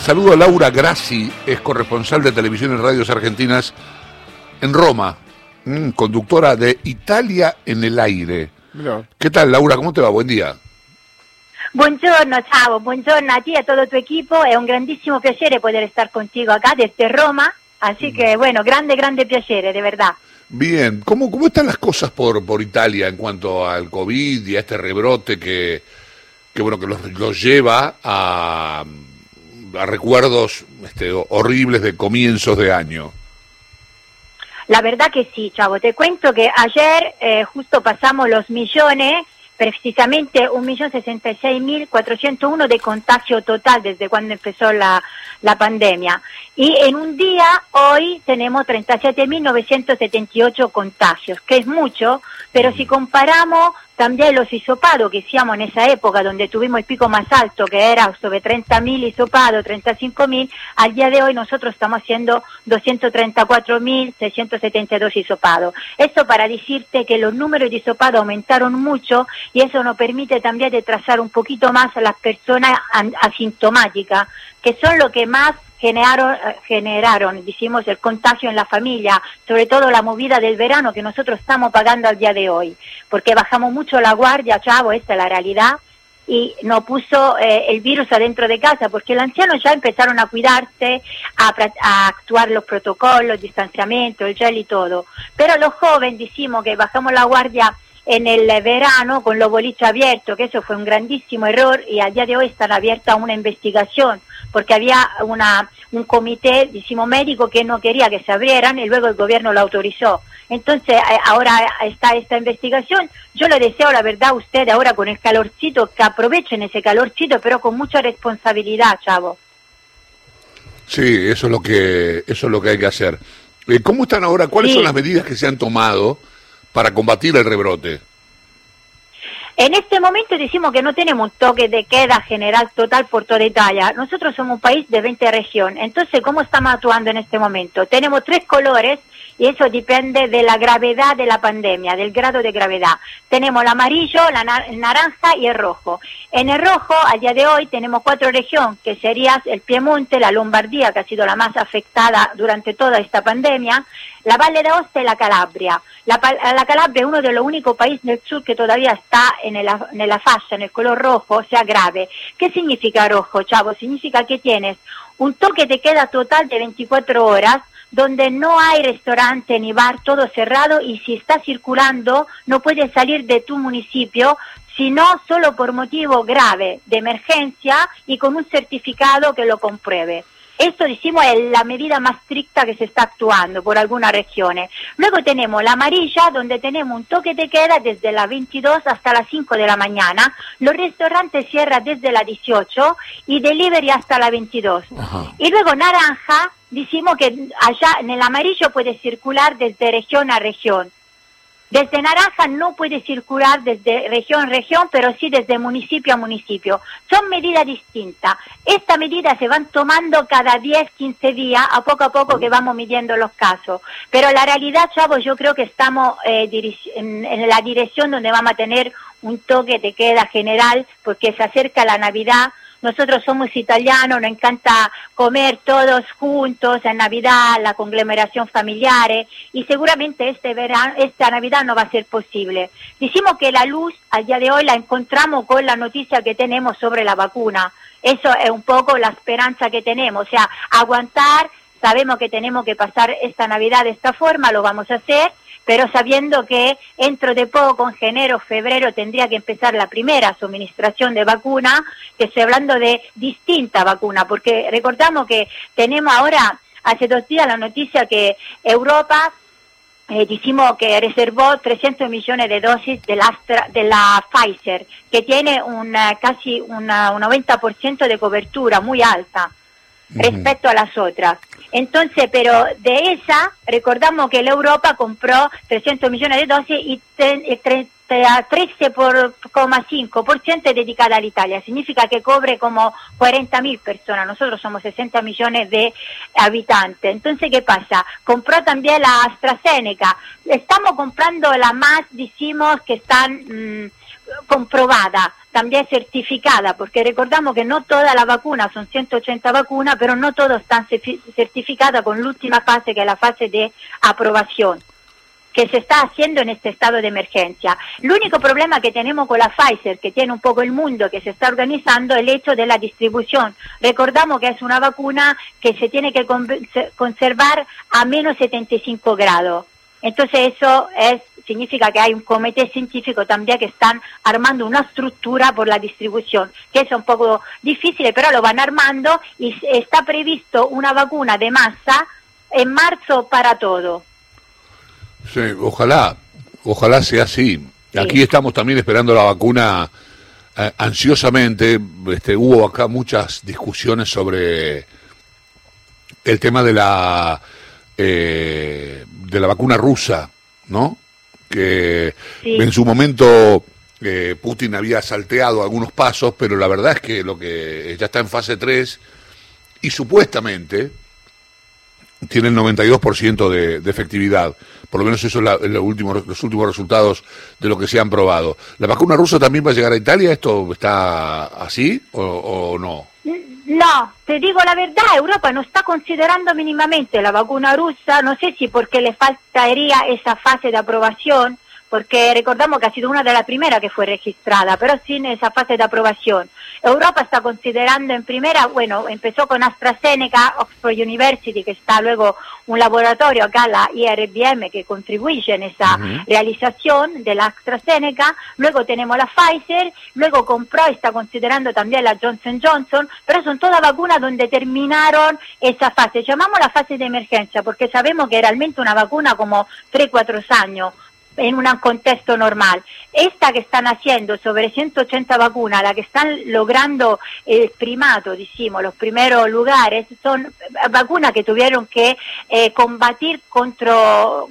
Saludo a Laura Grassi, es corresponsal de televisión y radios argentinas en Roma, mm, conductora de Italia en el aire. ¿Qué tal, Laura? ¿Cómo te va? Buen día. Buongiorno, ciao, buongiorno a ti y a todo tu equipo. Es un grandísimo piacere poder estar contigo acá desde Roma. Así que, bueno, grande, grande piacere, de verdad. Bien, ¿cómo, cómo están las cosas por, por Italia en cuanto al COVID y a este rebrote que, que bueno, que los, lleva a, a recuerdos este, horribles de comienzos de año? La verdad que sí, chavo. Te cuento que ayer eh, justo pasamos los millones precisamente 1.066.401 de contagio total desde cuando empezó la, la pandemia. Y en un día, hoy, tenemos 37.978 contagios, que es mucho, pero si comparamos también los hisopados que hicimos en esa época, donde tuvimos el pico más alto, que era sobre 30.000 hisopados, 35.000, al día de hoy nosotros estamos haciendo 234.672 hisopados. Eso para decirte que los números de hisopados aumentaron mucho y eso nos permite también de trazar un poquito más a las personas asintomáticas, que son lo que más generaron, generaron, decimos, el contagio en la familia, sobre todo la movida del verano que nosotros estamos pagando al día de hoy, porque bajamos mucho la guardia, chavo, esta es la realidad, y no puso eh, el virus adentro de casa, porque los ancianos ya empezaron a cuidarse, a, a, actuar los protocolos, distanciamiento, el gel y todo. Pero los jóvenes decimos que bajamos la guardia en el verano con los boliches abiertos, que eso fue un grandísimo error y al día de hoy está abierta una investigación porque había una, un comité, decimos médico, que no quería que se abrieran y luego el gobierno lo autorizó. Entonces, eh, ahora está esta investigación. Yo le deseo, la verdad, a usted ahora con el calorcito, que aprovechen ese calorcito, pero con mucha responsabilidad, chavo. Sí, eso es lo que, eso es lo que hay que hacer. Eh, ¿Cómo están ahora? ¿Cuáles son las medidas que se han tomado para combatir el rebrote? En este momento decimos que no tenemos un toque de queda general total por toda Italia. Nosotros somos un país de 20 regiones. Entonces, ¿cómo estamos actuando en este momento? Tenemos tres colores y eso depende de la gravedad de la pandemia, del grado de gravedad. Tenemos el amarillo, la naranja y el rojo. En el rojo, al día de hoy, tenemos cuatro regiones, que serían el Piemonte, la Lombardía, que ha sido la más afectada durante toda esta pandemia, la Valle d'Aosta y la Calabria. La, la, Calabria es uno de los únicos países del sur que todavía está en la, en la fascia, en el color rojo, o sea, grave. ¿Qué significa rojo, chavo? Significa que tienes un toque de queda total de 24 horas, donde no hay restaurante ni bar, todo cerrado, y si está circulando, no puedes salir de tu municipio, sino solo por motivo grave de emergencia y con un certificado que lo compruebe. Esto, decimos, es la medida más estricta que se está actuando por algunas regiones. Luego tenemos la amarilla, donde tenemos un toque de queda desde las 22 hasta las 5 de la mañana. Los restaurantes cierran desde las 18 y delivery hasta las 22. Y luego naranja, decimos que allá en el amarillo puede circular desde región a región. Desde Naranja no puede circular desde región a región, pero sí desde municipio a municipio. Son medidas distintas. Estas medidas se van tomando cada 10, 15 días, a poco a poco que vamos midiendo los casos. Pero la realidad, chavos, yo creo que estamos eh, en, en la dirección donde vamos a tener un toque de queda general, porque se acerca la Navidad, nosotros somos italianos, nos encanta comer todos juntos en Navidad, la conglomeración familiar y seguramente este verano, esta Navidad no va a ser posible. Decimos que la luz al día de hoy la encontramos con la noticia que tenemos sobre la vacuna. Eso es un poco la esperanza que tenemos, o sea, aguantar, sabemos que tenemos que pasar esta Navidad de esta forma, lo vamos a hacer pero sabiendo que dentro de poco, en enero, febrero, tendría que empezar la primera suministración de vacuna, que estoy hablando de distinta vacuna, porque recordamos que tenemos ahora, hace dos días, la noticia que Europa eh, decimos que reservó 300 millones de dosis de la, de la Pfizer, que tiene una, casi una, un 90% de cobertura muy alta respecto a las otras. Entonces, pero de esa, recordamos que la Europa compró 300 millones de dosis y 13,5% es dedicada a Italia. Significa que cobre como 40 mil personas. Nosotros somos 60 millones de habitantes. Entonces, ¿qué pasa? Compró también la AstraZeneca. Estamos comprando la más, decimos, que están... Mm, comprobada. también certificada, porque recordamos que no todas las vacunas, son 180 vacunas, pero no todas están certificadas con la última fase, que es la fase de aprobación que se está haciendo en este estado de emergencia. El único problema que tenemos con la Pfizer, que tiene un poco el mundo, que se está organizando, es el hecho de la distribución. Recordamos que es una vacuna que se tiene que conservar a menos 75 grados. Entonces eso es, significa que hay un comité científico también que están armando una estructura por la distribución, que es un poco difícil, pero lo van armando y está previsto una vacuna de masa en marzo para todo. Sí, ojalá, ojalá sea así. Aquí estamos también esperando la vacuna eh, ansiosamente. Este, hubo acá muchas discusiones sobre el tema de la eh, de la vacuna rusa, ¿no? Que en su momento eh, Putin había salteado algunos pasos, pero la verdad es que lo que ya está en fase 3 y supuestamente tiene el 92% de, de efectividad. Por lo menos eso es los últimos resultados de lo que se han probado. ¿La vacuna rusa también va a llegar a Italia? ¿Esto está así o no? No, te digo la verdad, Europa no está considerando mínimamente la vacuna rusa, no sé si porque le faltaría esa fase de aprobación, porque recordamos que ha sido una de las primeras que fue registrada, pero sin esa fase de aprobación. Europa está considerando en primera, bueno, empezó con AstraZeneca, Oxford University, que está luego un laboratorio acá, la IRBM, que contribuye en esa realización de la AstraZeneca, luego tenemos la Pfizer, luego compró y está considerando también la Johnson Johnson, pero son todas vacunas donde terminaron esa fase. Llamamos la fase de emergencia porque sabemos que realmente una vacuna como 3-4 años en un contexto normal. Esta que están haciendo sobre 180 vacunas, la que están logrando el primato, decimos, los primeros lugares, son vacunas que tuvieron que eh, combatir contra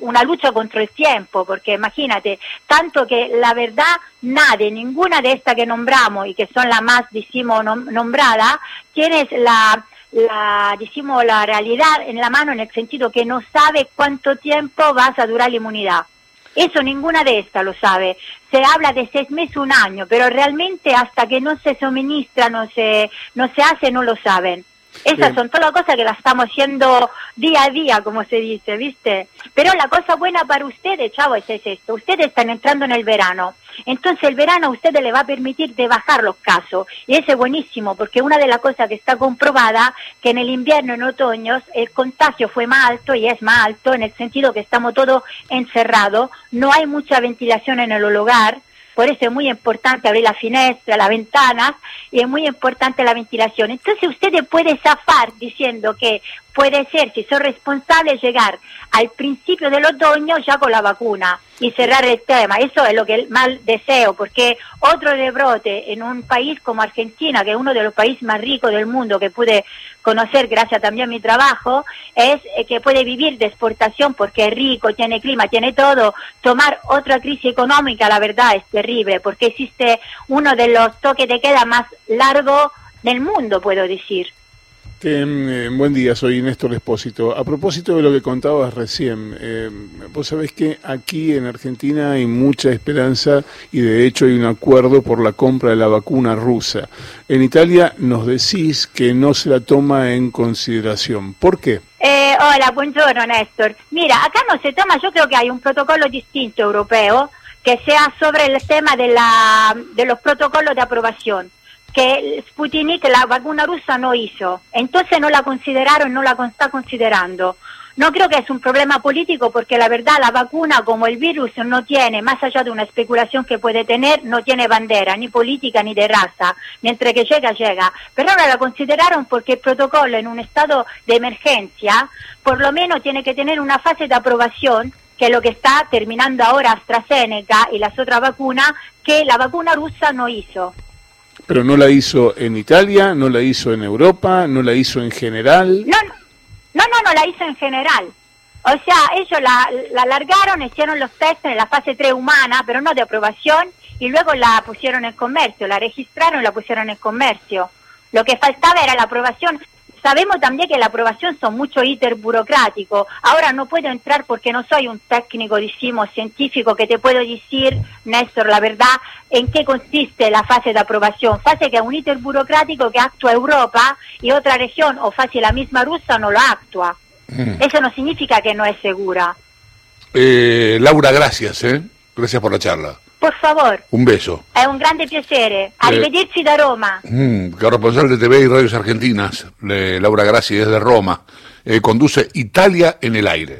una lucha contra el tiempo, porque imagínate, tanto que la verdad, nadie, ninguna de estas que nombramos y que son las más, decimos, nombradas, tienes la la, decimos, la realidad en la mano en el sentido que no sabe cuánto tiempo vas a durar la inmunidad. Eso ninguna de estas lo sabe. Se habla de seis meses, un año, pero realmente hasta que no se suministra, no se, no se hace, no lo saben. Esas son todas las cosas que las estamos haciendo día a día, como se dice, ¿viste? Pero la cosa buena para ustedes, chavos, es esto. Ustedes están entrando en el verano. Entonces el verano a ustedes le va a permitir de bajar los casos. Y eso es buenísimo, porque una de las cosas que está comprobada, que en el invierno, en otoño, el contagio fue más alto y es más alto en el sentido que estamos todos encerrados, no hay mucha ventilación en el hogar, por eso es muy importante abrir la finestra, las ventanas y es muy importante la ventilación. Entonces usted puede zafar diciendo que puede ser, si son responsables, llegar al principio del otoño ya con la vacuna y cerrar el tema. Eso es lo que más deseo, porque otro rebrote en un país como Argentina, que es uno de los países más ricos del mundo, que pude conocer gracias también a mi trabajo, es eh, que puede vivir de exportación porque es rico, tiene clima, tiene todo. Tomar otra crisis económica, la verdad, es terrible, porque existe uno de los toques de queda más largos del mundo, puedo decir. Eh, buen día, soy Néstor Espósito. A propósito de lo que contabas recién, eh, vos sabés que aquí en Argentina hay mucha esperanza y de hecho hay un acuerdo por la compra de la vacuna rusa. En Italia nos decís que no se la toma en consideración. ¿Por qué? Eh, hola, buongiorno Néstor. Mira, acá no se toma, yo creo que hay un protocolo distinto europeo que sea sobre el tema de, la, de los protocolos de aprobación que Sputnik, la vacuna rusa, no hizo. Entonces no la consideraron, no la está considerando. No creo que es un problema político porque la verdad la vacuna como el virus no tiene, más allá de una especulación que puede tener, no tiene bandera, ni política ni de raza. Mientras que llega, llega. Pero ahora la consideraron porque el protocolo en un estado de emergencia por lo menos tiene que tener una fase de aprobación que es lo que está terminando ahora AstraZeneca y las otras vacunas, que la vacuna rusa no hizo. Pero no la hizo en Italia, no la hizo en Europa, no la hizo en general. No, no, no, no la hizo en general. O sea, ellos la, la largaron, hicieron los test en la fase 3 humana, pero no de aprobación, y luego la pusieron en comercio, la registraron y la pusieron en comercio. Lo que faltaba era la aprobación sabemos también que la aprobación son mucho íter burocrático. Ahora no puedo entrar porque no soy un técnico, decimos, científico que te puedo decir, Néstor, la verdad, en qué consiste la fase de aprobación. Fase que es un íter burocrático que actúa Europa y otra región o fase la misma rusa no lo actúa. Mm. Eso no significa que no es segura. Eh, Laura, gracias, ¿eh? Gracias por la charla. Por favor. Un beso. Es un grande piacere. Arrivederci da Roma. Mm, responsable de TV y Radios Argentinas, Laura Gracia, desde Roma. Eh, conduce Italia en el aire.